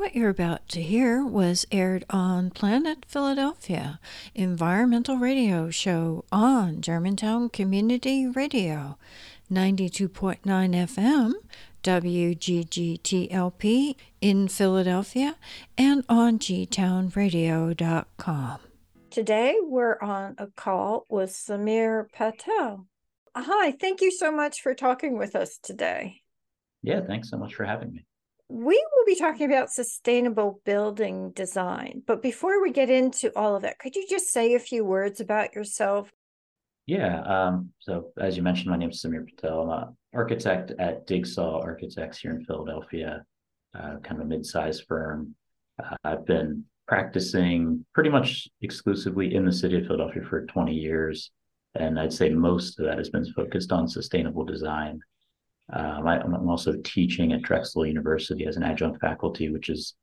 What you're about to hear was aired on Planet Philadelphia, environmental radio show on Germantown Community Radio, 92.9 FM, WGGTLP in Philadelphia, and on gtownradio.com. Today we're on a call with Samir Patel. Hi, thank you so much for talking with us today. Yeah, thanks so much for having me we will be talking about sustainable building design. But before we get into all of that, could you just say a few words about yourself? Yeah. Um, so, as you mentioned, my name is Samir Patel. I'm an architect at Digsau Architects here in Philadelphia, uh, kind of a mid sized firm. Uh, I've been practicing pretty much exclusively in the city of Philadelphia for 20 years. And I'd say most of that has been focused on sustainable design. Um, I, am also teaching at Drexel University as an adjunct faculty, which is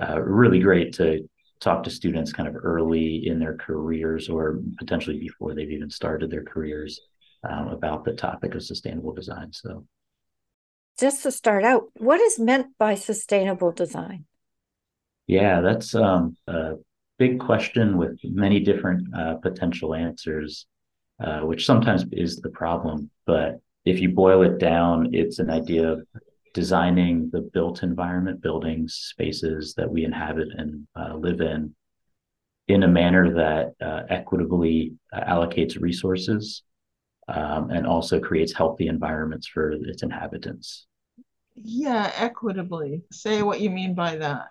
uh, really great to talk to students kind of early in their careers or potentially before they've even started their careers um, about the topic of sustainable design. So, just to start out, what is meant by sustainable design? Yeah, that's um, a big question with many different uh, potential answers, uh, which sometimes is the problem. But if you boil it down, it's an idea of designing the built environment, buildings, spaces that we inhabit and uh, live in, in a manner that uh, equitably uh, allocates resources um, and also creates healthy environments for its inhabitants. Yeah, equitably. Say what you mean by that.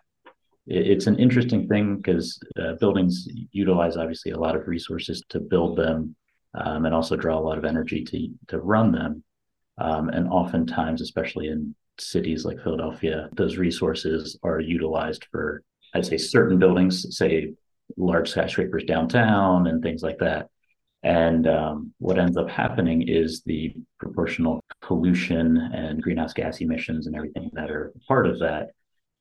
It's an interesting thing because uh, buildings utilize obviously a lot of resources to build them um, and also draw a lot of energy to to run them. Um, and oftentimes, especially in cities like Philadelphia, those resources are utilized for, I'd say, certain buildings, say large skyscrapers downtown and things like that. And um, what ends up happening is the proportional pollution and greenhouse gas emissions and everything that are part of that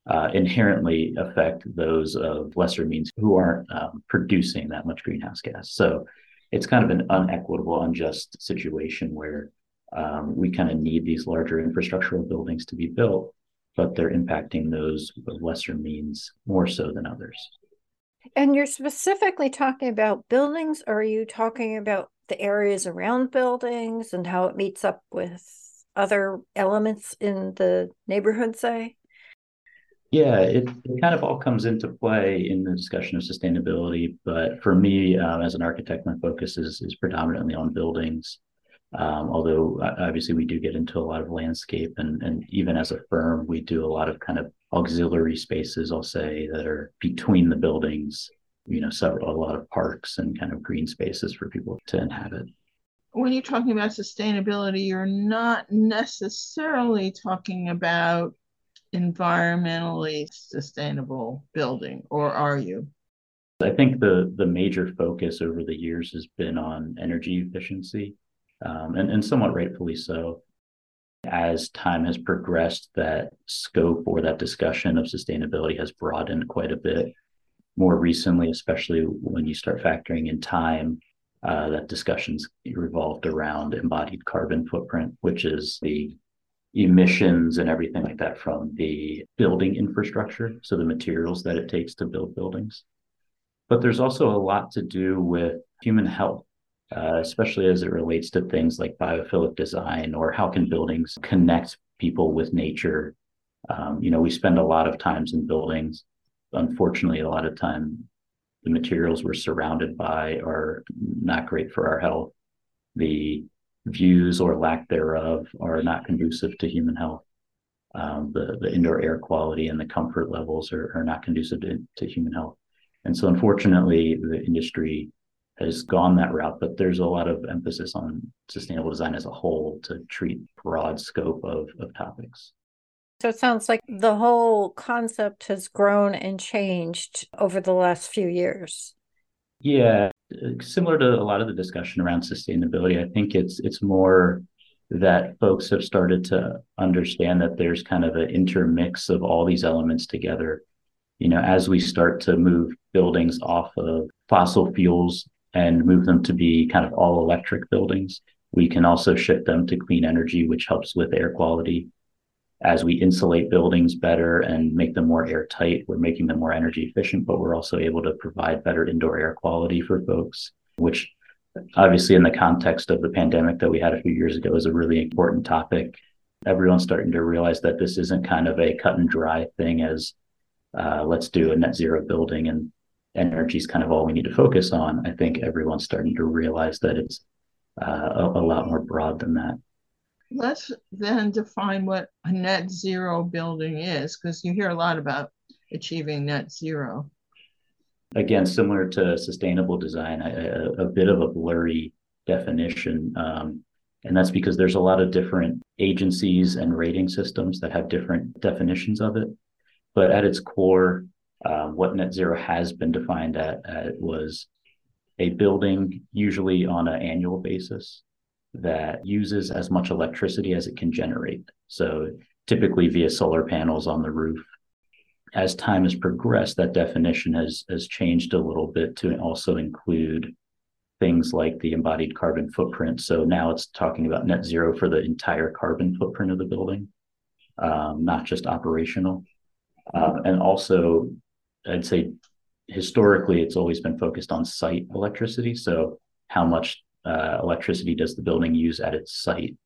uh, inherently affect those of lesser means who aren't um, producing that much greenhouse gas. So it's kind of an unequitable, unjust situation where um, we kind of need these larger infrastructural buildings to be built, but they're impacting those of lesser means more so than others. And you're specifically talking about buildings, or are you talking about the areas around buildings and how it meets up with other elements in the neighborhood, say? Yeah, it, it kind of all comes into play in the discussion of sustainability. But for me, um, as an architect, my focus is, is predominantly on buildings. Um, although obviously we do get into a lot of landscape and, and even as a firm, we do a lot of kind of auxiliary spaces, I'll say, that are between the buildings, you know, several, a lot of parks and kind of green spaces for people to inhabit. When you're talking about sustainability, you're not necessarily talking about environmentally sustainable building, or are you? I think the the major focus over the years has been on energy efficiency, um, and and somewhat rightfully so. As time has progressed, that scope or that discussion of sustainability has broadened quite a bit. More recently, especially when you start factoring in time, uh, that discussions revolved around embodied carbon footprint, which is the emissions and everything like that from the building infrastructure, so the materials that it takes to build buildings. But there's also a lot to do with human health, uh, especially as it relates to things like biophilic design or how can buildings connect people with nature. Um, you know, we spend a lot of times in buildings. Unfortunately, a lot of time the materials we're surrounded by are not great for our health. The views or lack thereof are not conducive to human health. Um, the, the indoor air quality and the comfort levels are, are not conducive to, to human health. And so, unfortunately, the industry has gone that route, but there's a lot of emphasis on sustainable design as a whole to treat broad scope of, of topics. So it sounds like the whole concept has grown and changed over the last few years. Yeah, similar to a lot of the discussion around sustainability, I think it's it's more that folks have started to understand that there's kind of an intermix of all these elements together. You know, as we start to move buildings off of fossil fuels and move them to be kind of all electric buildings, we can also shift them to clean energy, which helps with air quality. As we insulate buildings better and make them more airtight, we're making them more energy efficient, but we're also able to provide better indoor air quality for folks, which obviously in the context of the pandemic that we had a few years ago is a really important topic. Everyone's starting to realize that this isn't kind of a cut and dry thing as uh, let's do a net zero building and energy is kind of all we need to focus on. I think everyone's starting to realize that it's uh, a, a lot more broad than that. Let's then define what a net zero building is, because you hear a lot about achieving net zero. Again, similar to sustainable design, a, a bit of a blurry definition. Um, and that's because there's a lot of different agencies and rating systems that have different definitions of it. But at its core, uh, what net zero has been defined at, at was a building, usually on an annual basis, that uses as much electricity as it can generate. So typically via solar panels on the roof. As time has progressed, that definition has has changed a little bit to also include things like the embodied carbon footprint. So now it's talking about net zero for the entire carbon footprint of the building, um, not just operational. Uh, and also, I'd say historically, it's always been focused on site electricity. So how much uh, electricity does the building use at its site?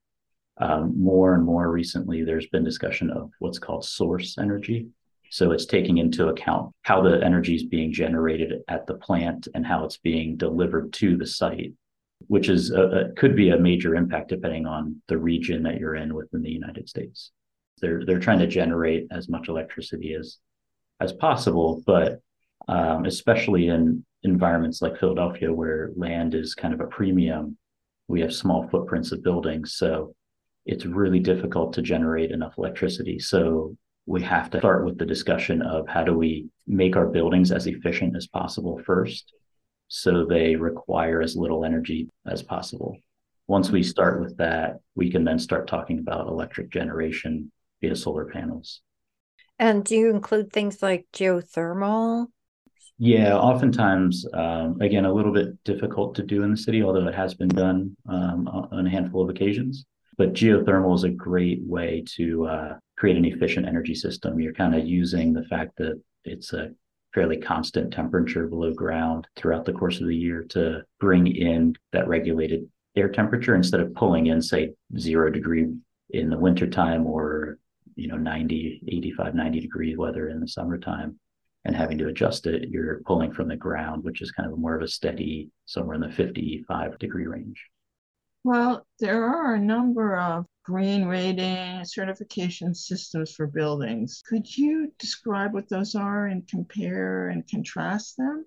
Um, more and more recently, there's been discussion of what's called source energy. So it's taking into account how the energy is being generated at the plant and how it's being delivered to the site, which is a, a, could be a major impact depending on the region that you're in within the United States. They're they're trying to generate as much electricity as as possible, but um, especially in environments like Philadelphia, where land is kind of a premium, we have small footprints of buildings. So it's really difficult to generate enough electricity. So we have to start with the discussion of how do we make our buildings as efficient as possible first so they require as little energy as possible. Once we start with that, we can then start talking about electric generation via solar panels. And do you include things like geothermal yeah, oftentimes, um, again, a little bit difficult to do in the city, although it has been done um, on a handful of occasions. But geothermal is a great way to uh, create an efficient energy system. You're kind of using the fact that it's a fairly constant temperature below ground throughout the course of the year to bring in that regulated air temperature instead of pulling in, say, zero degree in the wintertime or you know 90 85 90 degree weather in the summertime and having to adjust it, you're pulling from the ground, which is kind of more of a steady, somewhere in the 55 degree range. Well, there are a number of green rating certification systems for buildings. Could you describe what those are and compare and contrast them?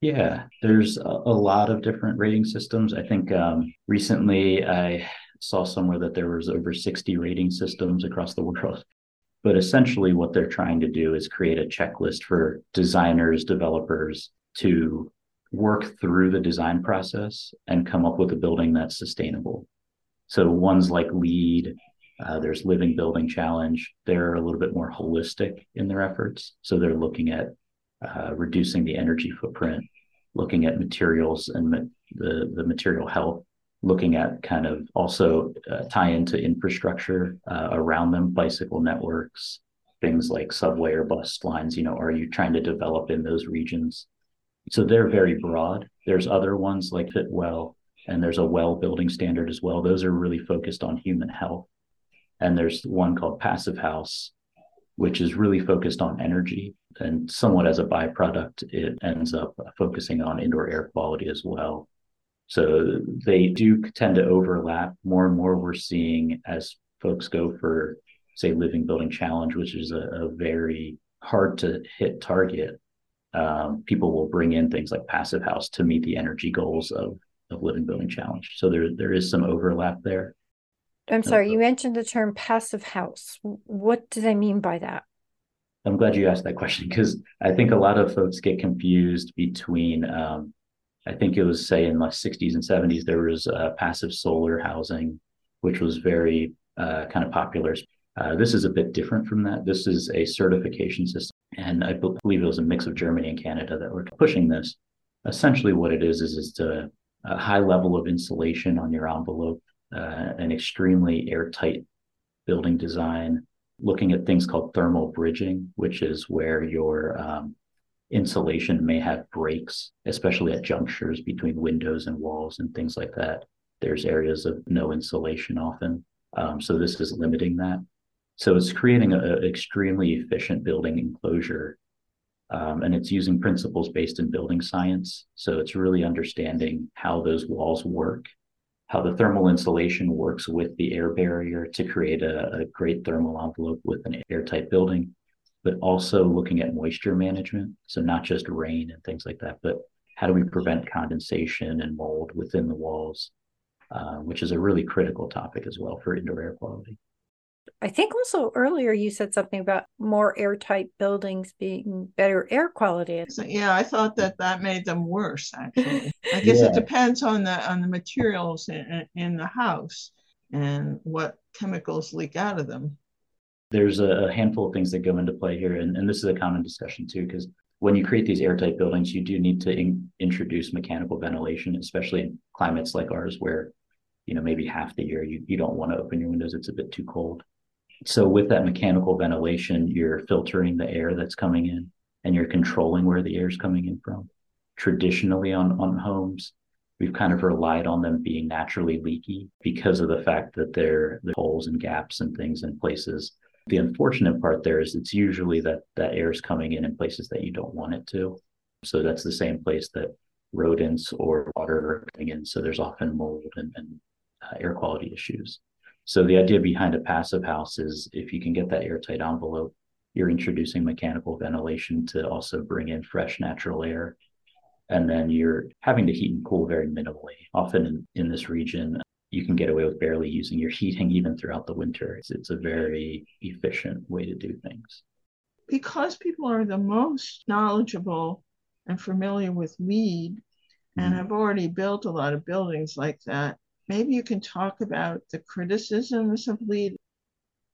Yeah, there's a, a lot of different rating systems. I think um, recently I saw somewhere that there was over 60 rating systems across the world. But essentially, what they're trying to do is create a checklist for designers, developers to work through the design process and come up with a building that's sustainable. So, ones like LEED, uh, there's Living Building Challenge. They're a little bit more holistic in their efforts. So, they're looking at uh, reducing the energy footprint, looking at materials and ma- the, the material health looking at kind of also uh, tie into infrastructure uh, around them, bicycle networks, things like subway or bus lines. You know, are you trying to develop in those regions? So they're very broad. There's other ones like Fitwel, and there's a well building standard as well. Those are really focused on human health. And there's one called Passive House, which is really focused on energy. And somewhat as a byproduct, it ends up focusing on indoor air quality as well. So they do tend to overlap more and more. We're seeing as folks go for, say, Living Building Challenge, which is a, a very hard to hit target. Um, people will bring in things like Passive House to meet the energy goals of, of Living Building Challenge. So there there is some overlap there. I'm sorry, you mentioned the term passive house. What do they mean by that? I'm glad you asked that question because I think a lot of folks get confused between um, I think it was say in the 60s and 70s there was uh, passive solar housing, which was very uh, kind of popular. Uh, this is a bit different from that. This is a certification system, and I believe it was a mix of Germany and Canada that were pushing this. Essentially, what it is is is a high level of insulation on your envelope, uh, an extremely airtight building design, looking at things called thermal bridging, which is where your um, insulation may have breaks, especially at junctures between windows and walls and things like that. There's areas of no insulation often. Um, so this is limiting that. So it's creating an extremely efficient building enclosure. Um, and it's using principles based in building science. So it's really understanding how those walls work, how the thermal insulation works with the air barrier to create a, a great thermal envelope with an airtight building, but also looking at moisture management. So not just rain and things like that, but how do we prevent condensation and mold within the walls, uh, which is a really critical topic as well for indoor air quality. I think also earlier you said something about more airtight buildings being better air quality. So, yeah, I thought that that made them worse. Actually, I guess yeah. it depends on the on the materials in, in the house and what chemicals leak out of them. There's a handful of things that go into play here, and, and this is a common discussion too, because when you create these airtight buildings, you do need to in, introduce mechanical ventilation, especially in climates like ours where you know maybe half the year you, you don't want to open your windows it's a bit too cold so with that mechanical ventilation, you're filtering the air that's coming in and you're controlling where the air is coming in from. Traditionally on, on homes, we've kind of relied on them being naturally leaky because of the fact that there are the holes and gaps and things in places. The unfortunate part there is it's usually that that air is coming in in places that you don't want it to. So that's the same place that rodents or water are coming in. So there's often mold and, and uh, air quality issues. So the idea behind a passive house is if you can get that airtight envelope, you're introducing mechanical ventilation to also bring in fresh natural air. And then you're having to heat and cool very minimally. Often in, in this region, you can get away with barely using your heating even throughout the winter. It's, it's a very efficient way to do things. Because people are the most knowledgeable and familiar with LEED and mm-hmm. have already built a lot of buildings like that, maybe you can talk about the criticisms of LEED.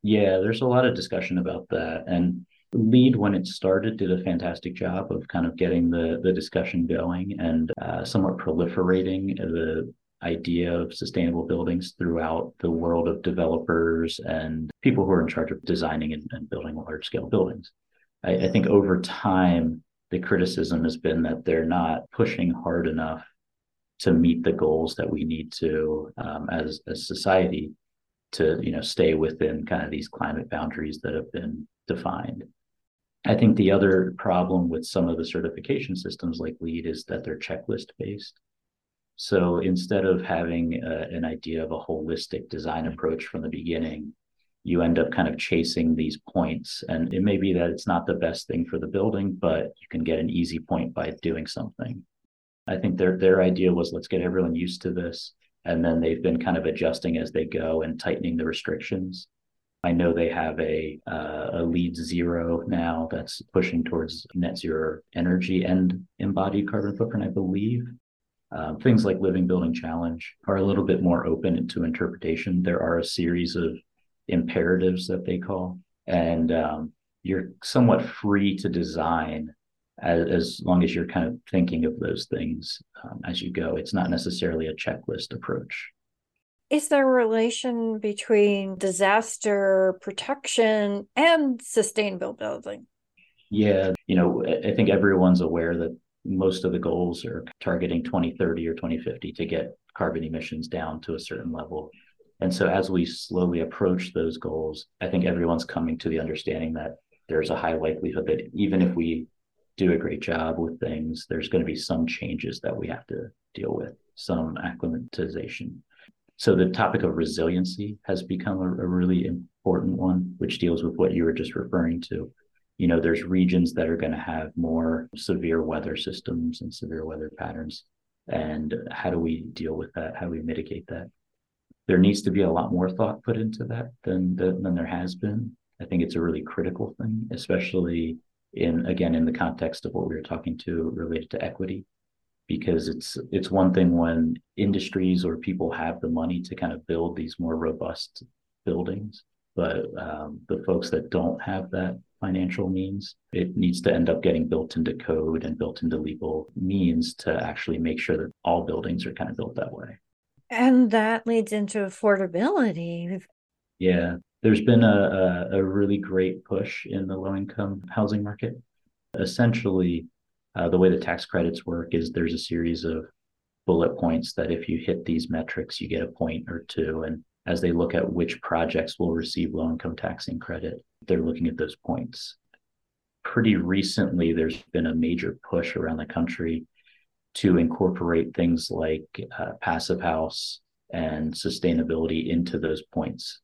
Yeah, there's a lot of discussion about that. And LEED when it started, did a fantastic job of kind of getting the, the discussion going and uh, somewhat proliferating the idea of sustainable buildings throughout the world of developers and people who are in charge of designing and, and building large scale buildings. I, I think over time, the criticism has been that they're not pushing hard enough to meet the goals that we need to um, as a society to you know stay within kind of these climate boundaries that have been defined. I think the other problem with some of the certification systems like LEED is that they're checklist based. So instead of having a, an idea of a holistic design approach from the beginning, you end up kind of chasing these points. And it may be that it's not the best thing for the building, but you can get an easy point by doing something. I think their their idea was let's get everyone used to this, and then they've been kind of adjusting as they go and tightening the restrictions. I know they have a uh, a LEED zero now that's pushing towards net zero energy and embodied carbon footprint. I believe um, things like Living Building Challenge are a little bit more open to interpretation. There are a series of imperatives that they call, and um, you're somewhat free to design as, as long as you're kind of thinking of those things um, as you go. It's not necessarily a checklist approach. Is there a relation between disaster protection and sustainable building? Yeah, you know, I think everyone's aware that most of the goals are targeting 2030 or 2050 to get carbon emissions down to a certain level. And so as we slowly approach those goals, I think everyone's coming to the understanding that there's a high likelihood that even if we do a great job with things, there's going to be some changes that we have to deal with, some acclimatization. So the topic of resiliency has become a, a really important one, which deals with what you were just referring to. You know, there's regions that are going to have more severe weather systems and severe weather patterns. And how do we deal with that? How do we mitigate that? There needs to be a lot more thought put into that than, than, than there has been. I think it's a really critical thing, especially in again in the context of what we were talking to related to equity because it's it's one thing when industries or people have the money to kind of build these more robust buildings but um, the folks that don't have that financial means it needs to end up getting built into code and built into legal means to actually make sure that all buildings are kind of built that way and that leads into affordability Yeah, there's been a, a, a really great push in the low income housing market. Essentially, uh, the way the tax credits work is there's a series of bullet points that if you hit these metrics, you get a point or two. And as they look at which projects will receive low income taxing credit, they're looking at those points. Pretty recently, there's been a major push around the country to incorporate things like uh, passive house and sustainability into those points.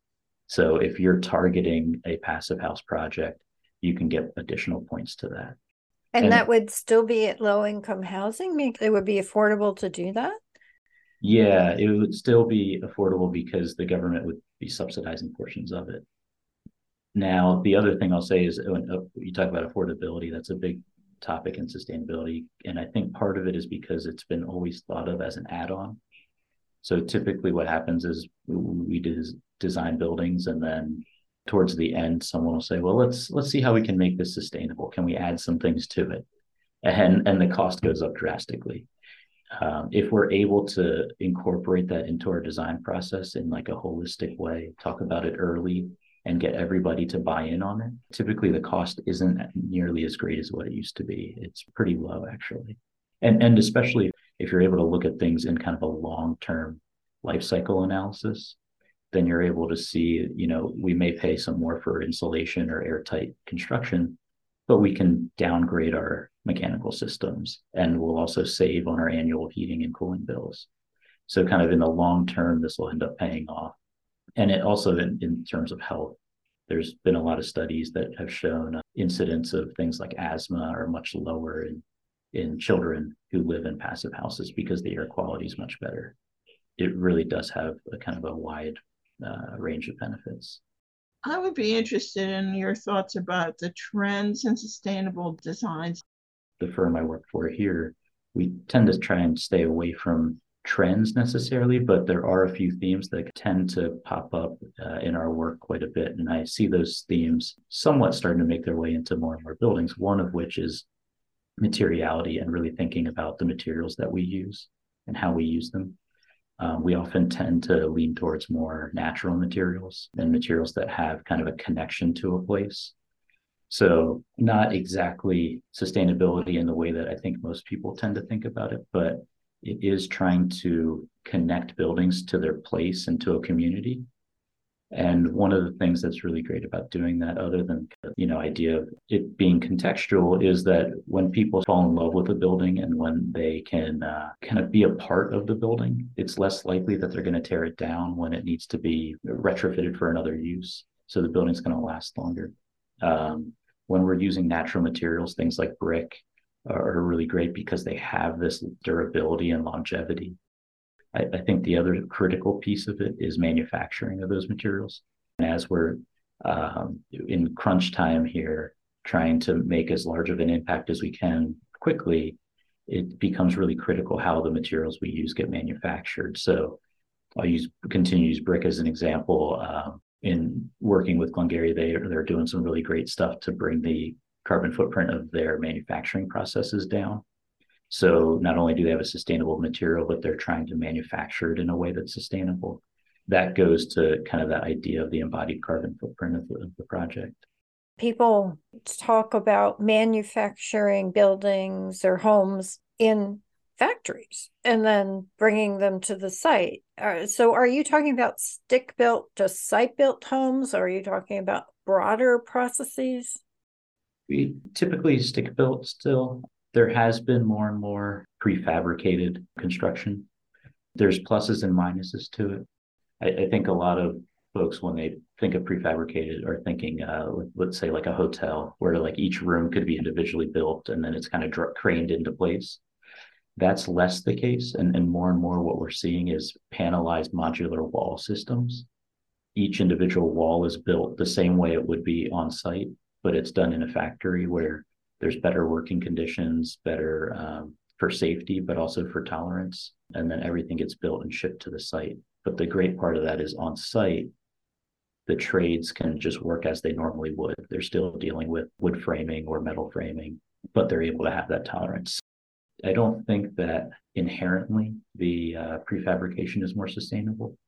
So if you're targeting a passive house project, you can get additional points to that. And, and that would still be at low income housing? It would be affordable to do that? Yeah, it would still be affordable because the government would be subsidizing portions of it. Now, the other thing I'll say is when uh, you talk about affordability, that's a big topic in sustainability. And I think part of it is because it's been always thought of as an add on. So typically, what happens is we design buildings, and then towards the end, someone will say, "Well, let's let's see how we can make this sustainable. Can we add some things to it?" And and the cost goes up drastically um, if we're able to incorporate that into our design process in like a holistic way, talk about it early and get everybody to buy in on it, typically the cost isn't nearly as great as what it used to be. It's pretty low actually. And and especially if you're able to look at things in kind of a long-term life cycle analysis, then you're able to see, you know, we may pay some more for insulation or airtight construction, but we can downgrade our mechanical systems and we'll also save on our annual heating and cooling bills. So, kind of in the long term, this will end up paying off. And it also, in, in terms of health, there's been a lot of studies that have shown uh, incidence of things like asthma are much lower in, in children who live in passive houses because the air quality is much better. It really does have a kind of a wide uh, range of benefits. I would be interested in your thoughts about the trends in sustainable designs. The firm I work for here, we tend to try and stay away from trends necessarily, but there are a few themes that tend to pop up uh, in our work quite a bit. And I see those themes somewhat starting to make their way into more and more buildings, one of which is materiality and really thinking about the materials that we use and how we use them. Um, we often tend to lean towards more natural materials and materials that have kind of a connection to a place. So, not exactly sustainability in the way that I think most people tend to think about it, but it is trying to connect buildings to their place and to a community and one of the things that's really great about doing that, other than you know, idea of it being contextual, is that when people fall in love with a building and when they can uh, kind of be a part of the building, it's less likely that they're going to tear it down when it needs to be retrofitted for another use. So the building's going to last longer. Um, when we're using natural materials, things like brick are really great because they have this durability and longevity. I, I think the other critical piece of it is manufacturing of those materials. And as we're um, in crunch time here, trying to make as large of an impact as we can quickly, it becomes really critical how the materials we use get manufactured. So I'll use continue to use brick as an example. Um, in working with Glen-Gery, they they're doing some really great stuff to bring the carbon footprint of their manufacturing processes down. So not only do they have a sustainable material, but they're trying to manufacture it in a way that's sustainable. That goes to kind of that idea of the embodied carbon footprint of the, of the project. People talk about manufacturing buildings or homes in factories and then bringing them to the site. Uh, so, are you talking about stick built, just site built homes? Or are you talking about broader processes? We typically stick built still there has been more and more prefabricated construction. There's pluses and minuses to it. I, I think a lot of folks, when they think of prefabricated, are thinking, uh, let's say, like a hotel, where like each room could be individually built and then it's kind of dr- craned into place. That's less the case, and, and more and more what we're seeing is panelized modular wall systems. Each individual wall is built the same way it would be on site, but it's done in a factory where there's better working conditions, better um, for safety, but also for tolerance. And then everything gets built and shipped to the site. But the great part of that is on site, the trades can just work as they normally would. They're still dealing with wood framing or metal framing, but they're able to have that tolerance. I don't think that inherently the uh, prefabrication is more sustainable,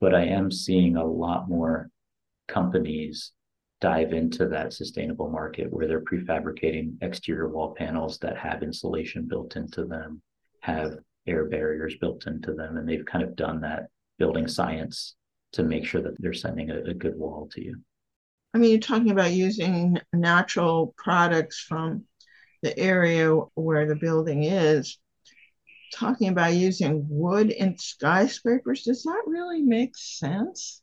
but I am seeing a lot more companies dive into that sustainable market where they're prefabricating exterior wall panels that have insulation built into them, have air barriers built into them, and they've kind of done that building science to make sure that they're sending a, a good wall to you. I mean, you're talking about using natural products from the area where the building is. Talking about using wood in skyscrapers, does that really make sense?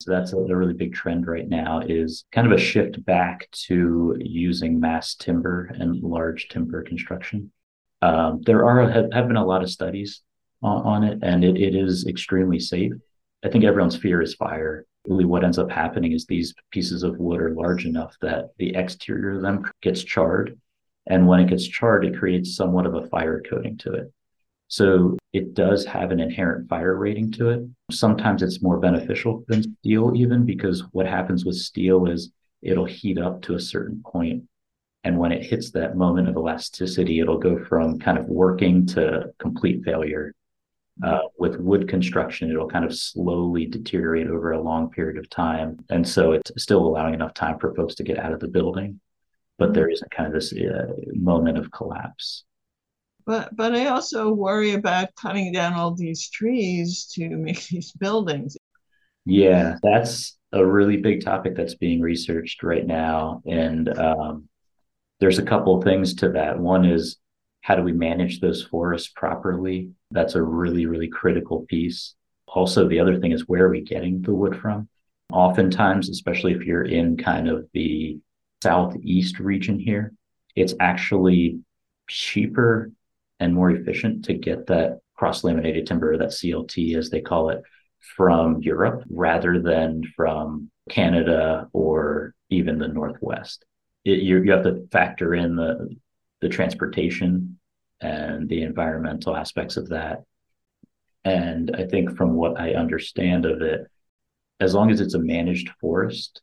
So that's a, a, really big trend right now is kind of a shift back to using mass timber and large timber construction. Um, there are have, have, been a lot of studies on, on it, and it, it is extremely safe. I think everyone's fear is fire. Really, what ends up happening is these pieces of wood are large enough that the exterior of them gets charred, and when it gets charred, it creates somewhat of a fire coating to it. So it does have an inherent fire rating to it. Sometimes it's more beneficial than steel, even because what happens with steel is it'll heat up to a certain point. And when it hits that moment of elasticity, it'll go from kind of working to complete failure. Uh, with wood construction, it'll kind of slowly deteriorate over a long period of time. And so it's still allowing enough time for folks to get out of the building, but there isn't kind of this uh, moment of collapse. But but I also worry about cutting down all these trees to make these buildings. Yeah, that's a really big topic that's being researched right now, and um, there's a couple of things to that. One is how do we manage those forests properly? That's a really really critical piece. Also, the other thing is where are we getting the wood from? Oftentimes, especially if you're in kind of the southeast region here, it's actually cheaper and more efficient to get that cross laminated timber, that CLT as they call it, from Europe rather than from Canada or even the Northwest. It, you, you have to factor in the, the transportation and the environmental aspects of that. And I think from what I understand of it, as long as it's a managed forest,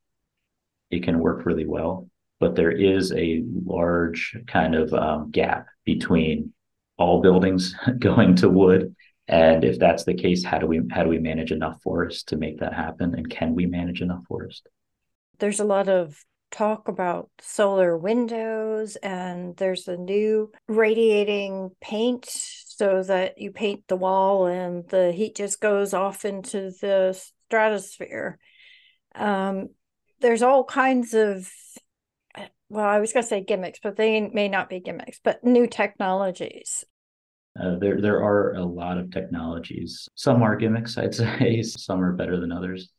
it can work really well. But there is a large kind of um, gap between all buildings going to wood. And if that's the case how do we how do we manage enough forest to make that happen? And can we manage enough forest? There's a lot of talk about solar windows and there's a new radiating paint so that you paint the wall and the heat just goes off into the stratosphere. Um, there's all kinds of well, I was going to say gimmicks, but they may not be gimmicks, but new technologies. Uh, there, there are a lot of technologies. Some are gimmicks, I'd say. Some are better than others.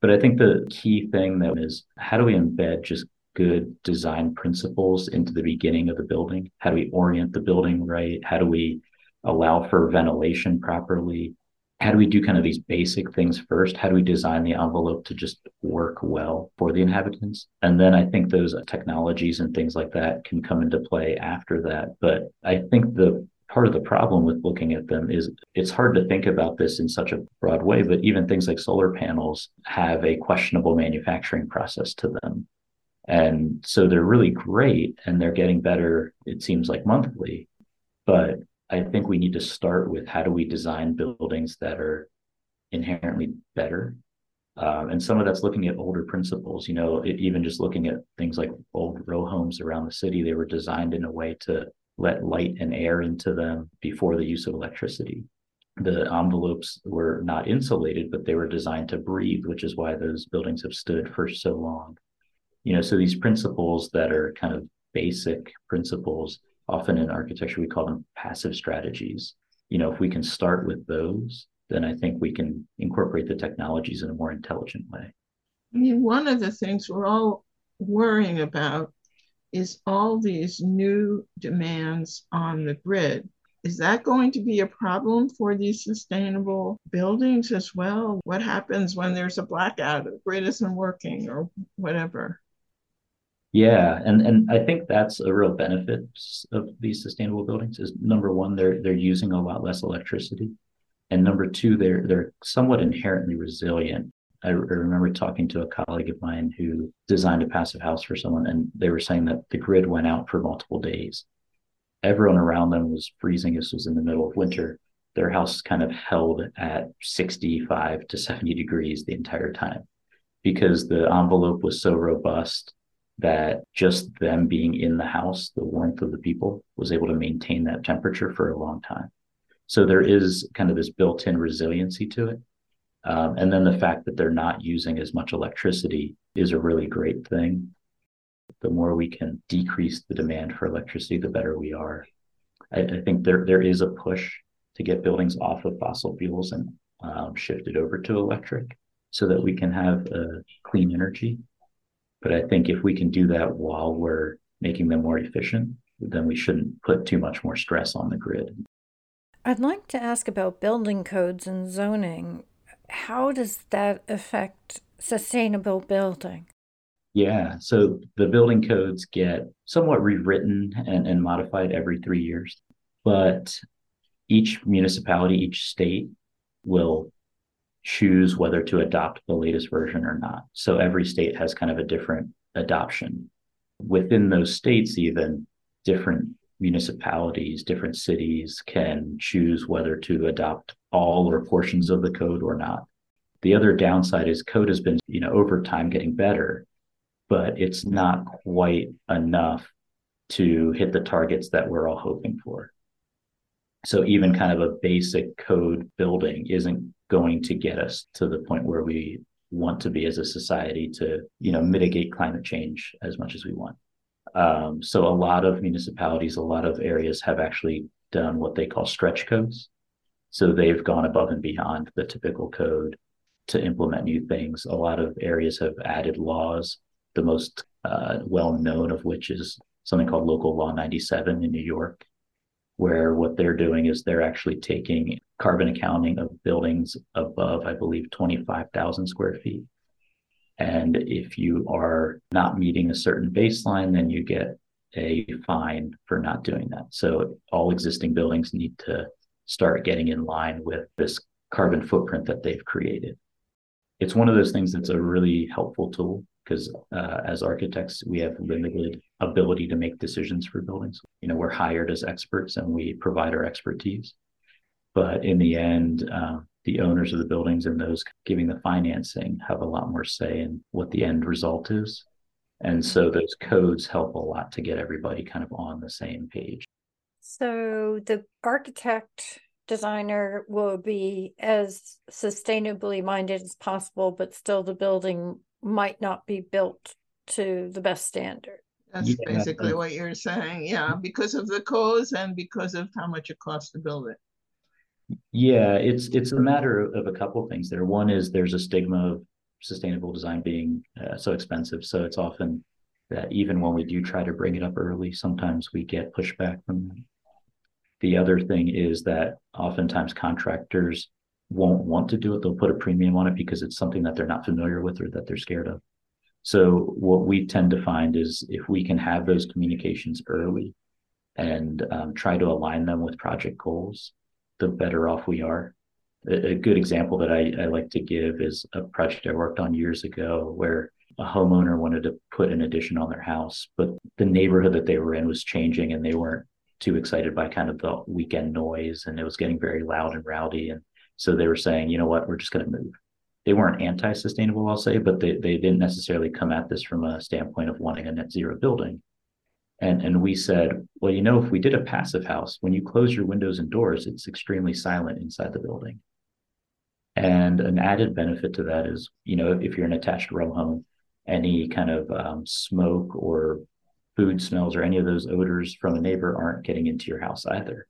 But I think the key thing that is how do we embed just good design principles into the beginning of the building? How do we orient the building right? How do we allow for ventilation properly? How do we do kind of these basic things first? How do we design the envelope to just work well for the inhabitants? And then I think those technologies and things like that can come into play after that. But I think the part of the problem with looking at them is it's hard to think about this in such a broad way, but even things like solar panels have a questionable manufacturing process to them. And so they're really great and they're getting better, it seems like monthly. But I think we need to start with how do we design buildings that are inherently better. Um, and some of that's looking at older principles, you know, it, even just looking at things like old row homes around the city, they were designed in a way to let light and air into them before the use of electricity. The envelopes were not insulated, but they were designed to breathe, which is why those buildings have stood for so long. You know, so these principles that are kind of basic principles often in architecture we call them passive strategies. You know if we can start with those then i think we can incorporate the technologies in a more intelligent way. I mean one of the things we're all worrying about is all these new demands on the grid. Is that going to be a problem for these sustainable buildings as well? What happens when there's a blackout the grid isn't working or whatever yeah, and and I think that's a real benefit of these sustainable buildings is number one, they're they're using a lot less electricity. And number two, they're they're somewhat inherently resilient. I, remember talking to a colleague of mine who designed a passive house for someone, and they were saying that the grid went out for multiple days. Everyone around them was freezing. This was in the middle of winter. Their house kind of held at 65 to 70 degrees the entire time because the envelope was so robust that just them being in the house, the warmth of the people, was able to maintain that temperature for a long time. So there is kind of this built in resiliency to it. Um, and then the fact that they're not using as much electricity is a really great thing. The more we can decrease the demand for electricity, the better we are. I, I think there there is a push to get buildings off of fossil fuels and um, shifted over to electric so that we can have uh, clean energy. But I think if we can do that while we're making them more efficient, then we shouldn't put too much more stress on the grid. I'd like to ask about building codes and zoning. How does that affect sustainable building? Yeah, so the building codes get somewhat rewritten and, and modified every three years, but each municipality, each state will choose whether to adopt the latest version or not. So every state has kind of a different adoption. Within those states, even different municipalities, different cities can choose whether to adopt all or portions of the code or not. The other downside is code has been, you know, over time getting better, but it's not quite enough to hit the targets that we're all hoping for. So even kind of a basic code building isn't going to get us to the point where we want to be as a society to, you know, mitigate climate change as much as we want. Um, so a lot of municipalities, a lot of areas have actually done what they call stretch codes. So they've gone above and beyond the typical code to implement new things. A lot of areas have added laws, the most uh, well known of which is something called Local Law 97 in New York, where what they're doing is they're actually taking carbon accounting of buildings above, I believe, 25,000 square feet and if you are not meeting a certain baseline, then you get a fine for not doing that. So all existing buildings need to start getting in line with this carbon footprint that they've created. It's one of those things that's a really helpful tool because uh, as architects, we have limited ability to make decisions for buildings. You know, we're hired as experts and we provide our expertise. But in the end, um, the owners of the buildings and those giving the financing have a lot more say in what the end result is. And so those codes help a lot to get everybody kind of on the same page. So the architect designer will be as sustainably minded as possible, but still the building might not be built to the best standard. That's yeah, basically what you're saying. Yeah, because of the codes and because of how much it costs to build it. Yeah, it's it's a matter of a couple of things there. One is there's a stigma of sustainable design being uh, so expensive, so it's often that even when we do try to bring it up early, sometimes we get pushback from them. The other thing is that oftentimes contractors won't want to do it. They'll put a premium on it because it's something that they're not familiar with or that they're scared of. So what we tend to find is if we can have those communications early and um, try to align them with project goals, the better off we are. A, good example that I, I like to give is a project I worked on years ago where a homeowner wanted to put an addition on their house, but the neighborhood that they were in was changing and they weren't too excited by kind of the weekend noise and it was getting very loud and rowdy. And so they were saying, you know what, we're just going to move. They weren't anti sustainable, I'll say, but they, they didn't necessarily come at this from a standpoint of wanting a net zero building. And, and we said, well, you know, if we did a passive house, when you close your windows and doors, it's extremely silent inside the building. And an added benefit to that is, you know, if you're an attached row home, any kind of um, smoke or food smells or any of those odors from a neighbor aren't getting into your house either.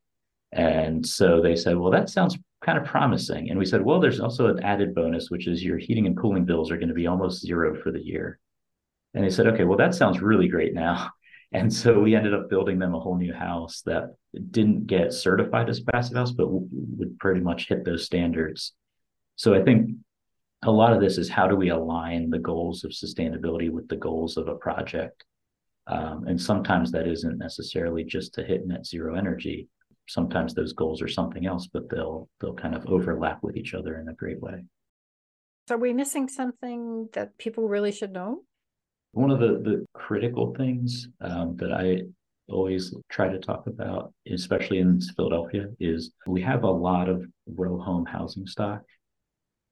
And so they said, well, that sounds kind of promising. And we said, well, there's also an added bonus, which is your heating and cooling bills are going to be almost zero for the year. And they said, okay, well, that sounds really great now. And so we ended up building them a whole new house that didn't get certified as passive house, but would pretty much hit those standards. So I think a lot of this is how do we align the goals of sustainability with the goals of a project? Um, and sometimes that isn't necessarily just to hit net zero energy. Sometimes those goals are something else, but they'll they'll kind of overlap with each other in a great way. So are we missing something that people really should know? One of the, the critical things um, that I always try to talk about, especially in Philadelphia, is we have a lot of row home housing stock.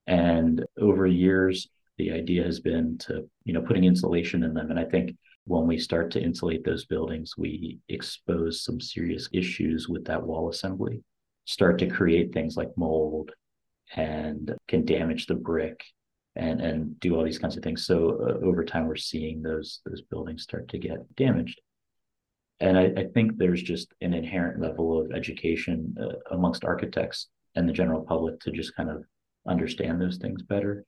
And over years, The idea has been to, you know, putting insulation in them. And I think when we start to insulate those buildings, we expose some serious issues with that wall assembly, start to create things like mold and can damage the brick and and do all these kinds of things. So uh, over time, we're seeing those those buildings start to get damaged. And I, I think there's just an inherent level of education uh, amongst architects and the general public to just kind of understand those things better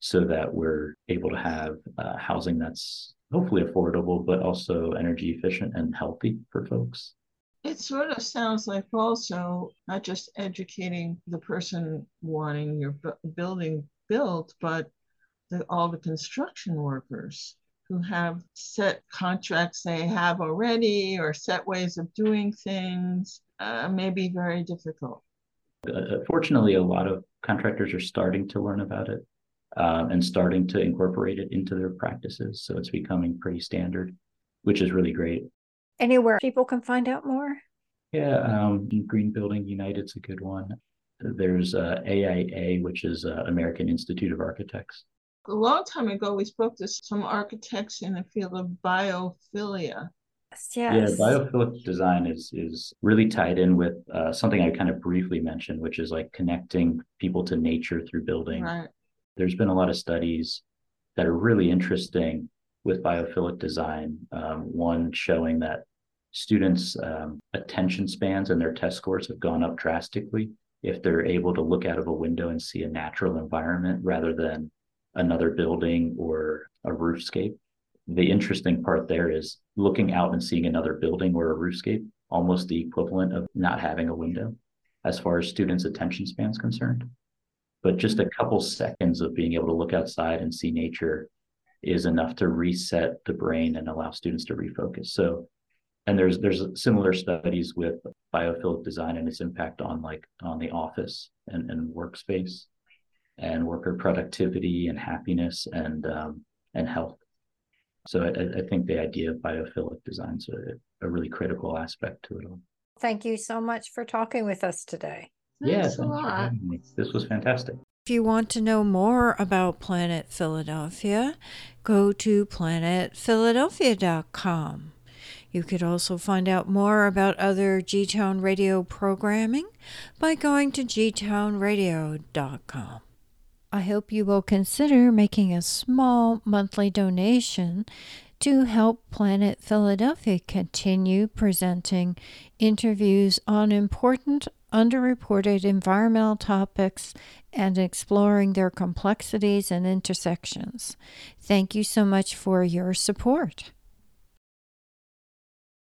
so that we're able to have uh, housing that's hopefully affordable, but also energy efficient and healthy for folks. It sort of sounds like also not just educating the person wanting your building built, but the, all the construction workers who have set contracts they have already or set ways of doing things uh, may be very difficult. Uh, fortunately, a lot of contractors are starting to learn about it um, and starting to incorporate it into their practices. So it's becoming pretty standard, which is really great. Anywhere people can find out more? Yeah, um, Green Building United's a good one. There's uh, AIA, which is uh, American Institute of Architects. A long time ago, we spoke to some architects in the field of biophilia. Yes. Yeah, biophilic design is is really tied in with uh, something I kind of briefly mentioned, which is like connecting people to nature through building. Right. There's been a lot of studies that are really interesting with biophilic design. Um, one showing that students' um, attention spans and their test scores have gone up drastically if they're able to look out of a window and see a natural environment rather than another building or a roofscape. The interesting part there is looking out and seeing another building or a roofscape, almost the equivalent of not having a window as far as students' attention spans concerned. But just a couple seconds of being able to look outside and see nature is enough to reset the brain and allow students to refocus. So and there's there's similar studies with biophilic design and its impact on like on the office and, and workspace and worker productivity and happiness and um, and health. So I, I, think the idea of biophilic design is a, a, really critical aspect to it all. Thank you so much for talking with us today Thanks yeah a lot. this was fantastic if you want to know more about Planet Philadelphia, go to planetphiladelphia.com. You could also find out more about other G Town Radio programming by going to gtownradio.com. I hope you will consider making a small monthly donation to help Planet Philadelphia continue presenting interviews on important underreported environmental topics and exploring their complexities and intersections. Thank you so much for your support.